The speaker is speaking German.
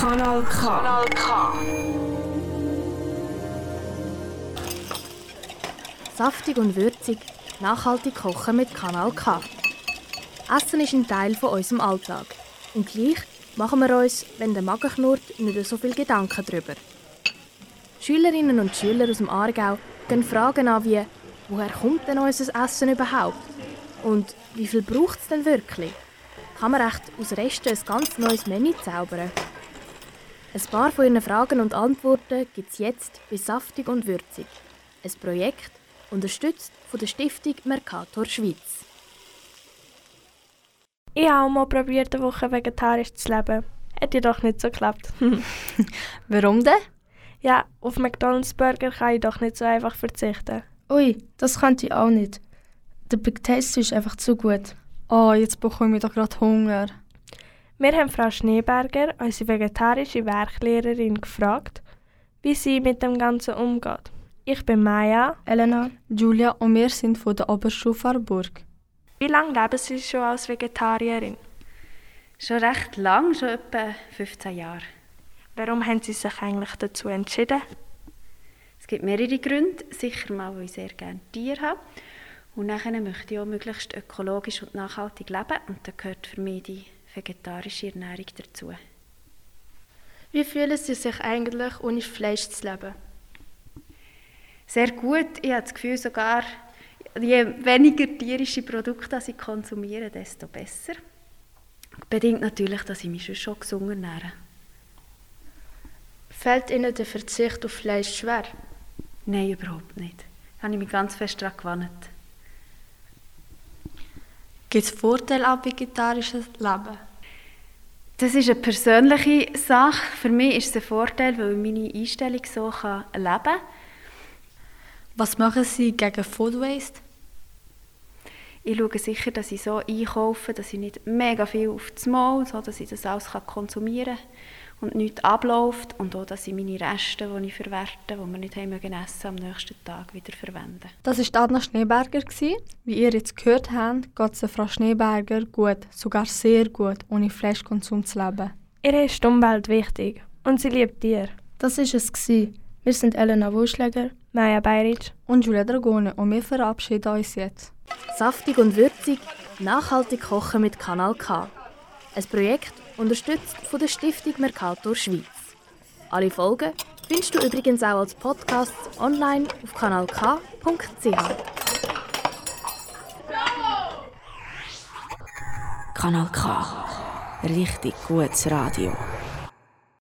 Kanal K. Kanal K. Saftig und würzig, nachhaltig kochen mit Kanal K. Essen ist ein Teil von unserem Alltag. Und gleich machen wir uns, wenn der Magen knurrt, nicht so viel Gedanken darüber. Schülerinnen und Schüler aus dem Aargau gehen Fragen an wie «Woher kommt denn unser Essen überhaupt?» und «Wie viel braucht es denn wirklich?» Kann man echt aus Resten ein ganz neues Menü zaubern? Ein paar von Ihren Fragen und Antworten gibt es jetzt bei Saftig und Würzig. Ein Projekt, unterstützt von der Stiftung Mercator Schweiz. Ich habe auch mal probiert, eine Woche vegetarisch zu leben. Hat jedoch nicht so geklappt. Warum denn? Ja, auf McDonalds Burger kann ich doch nicht so einfach verzichten. Ui, das könnte ich auch nicht. Der Big Taste ist einfach zu gut. Oh, jetzt bekomme ich doch gerade Hunger. Wir haben Frau Schneeberger, unsere vegetarische Werklehrerin, gefragt, wie sie mit dem Ganzen umgeht. Ich bin Maya. Elena, Julia und wir sind von der Oberschule Farburg. Wie lange leben Sie schon als Vegetarierin? Schon recht lang, schon etwa 15 Jahre. Warum haben Sie sich eigentlich dazu entschieden? Es gibt mehrere Gründe. Sicher mal, weil ich sehr gerne Tiere habe. Und nachher möchte ich auch möglichst ökologisch und nachhaltig leben. Und da gehört für mich die vegetarische Ernährung dazu. wie fühlen Sie sich eigentlich, ohne Fleisch zu leben? Sehr gut. Ich habe das Gefühl, sogar je weniger tierische Produkte ich konsumiere, desto besser. Bedingt natürlich, dass ich mich schon, gesund ernähre. Fällt Ihnen der Verzicht auf Fleisch schwer? Nein, überhaupt nicht. Da habe ich mich ganz fest daran gewandt. Gibt es Vorteile an vegetarisches Leben? Das ist eine persönliche Sache. Für mich ist es ein Vorteil, weil ich meine Einstellung so kann leben kann. Was machen Sie gegen Food Waste? Ich schaue sicher, dass ich so einkaufe, dass ich nicht mega viel auf das Mal, so dass ich das alles kann konsumieren kann und nichts abläuft. Und auch, dass ich meine Reste, die ich verwerte, die wir nicht haben mögen essen, am nächsten Tag wieder verwende. Das war Anna Schneeberger. gewesen. Wie ihr jetzt gehört habt, geht es Frau Schneeberger gut, sogar sehr gut, ohne Fleischkonsum zu leben. Ihr ist die Umwelt wichtig und sie liebt Tiere. Das war es. Gewesen. Wir sind Elena Wuschläger. Maya Bayric. Und Julia Dragone und wir verabschieden uns jetzt. Saftig und würzig, nachhaltig kochen mit Kanal K. Ein Projekt unterstützt von der Stiftung Mercator Schweiz. Alle Folgen findest du übrigens auch als Podcast online auf kanalk.ch. Kanal K. Richtig gutes Radio.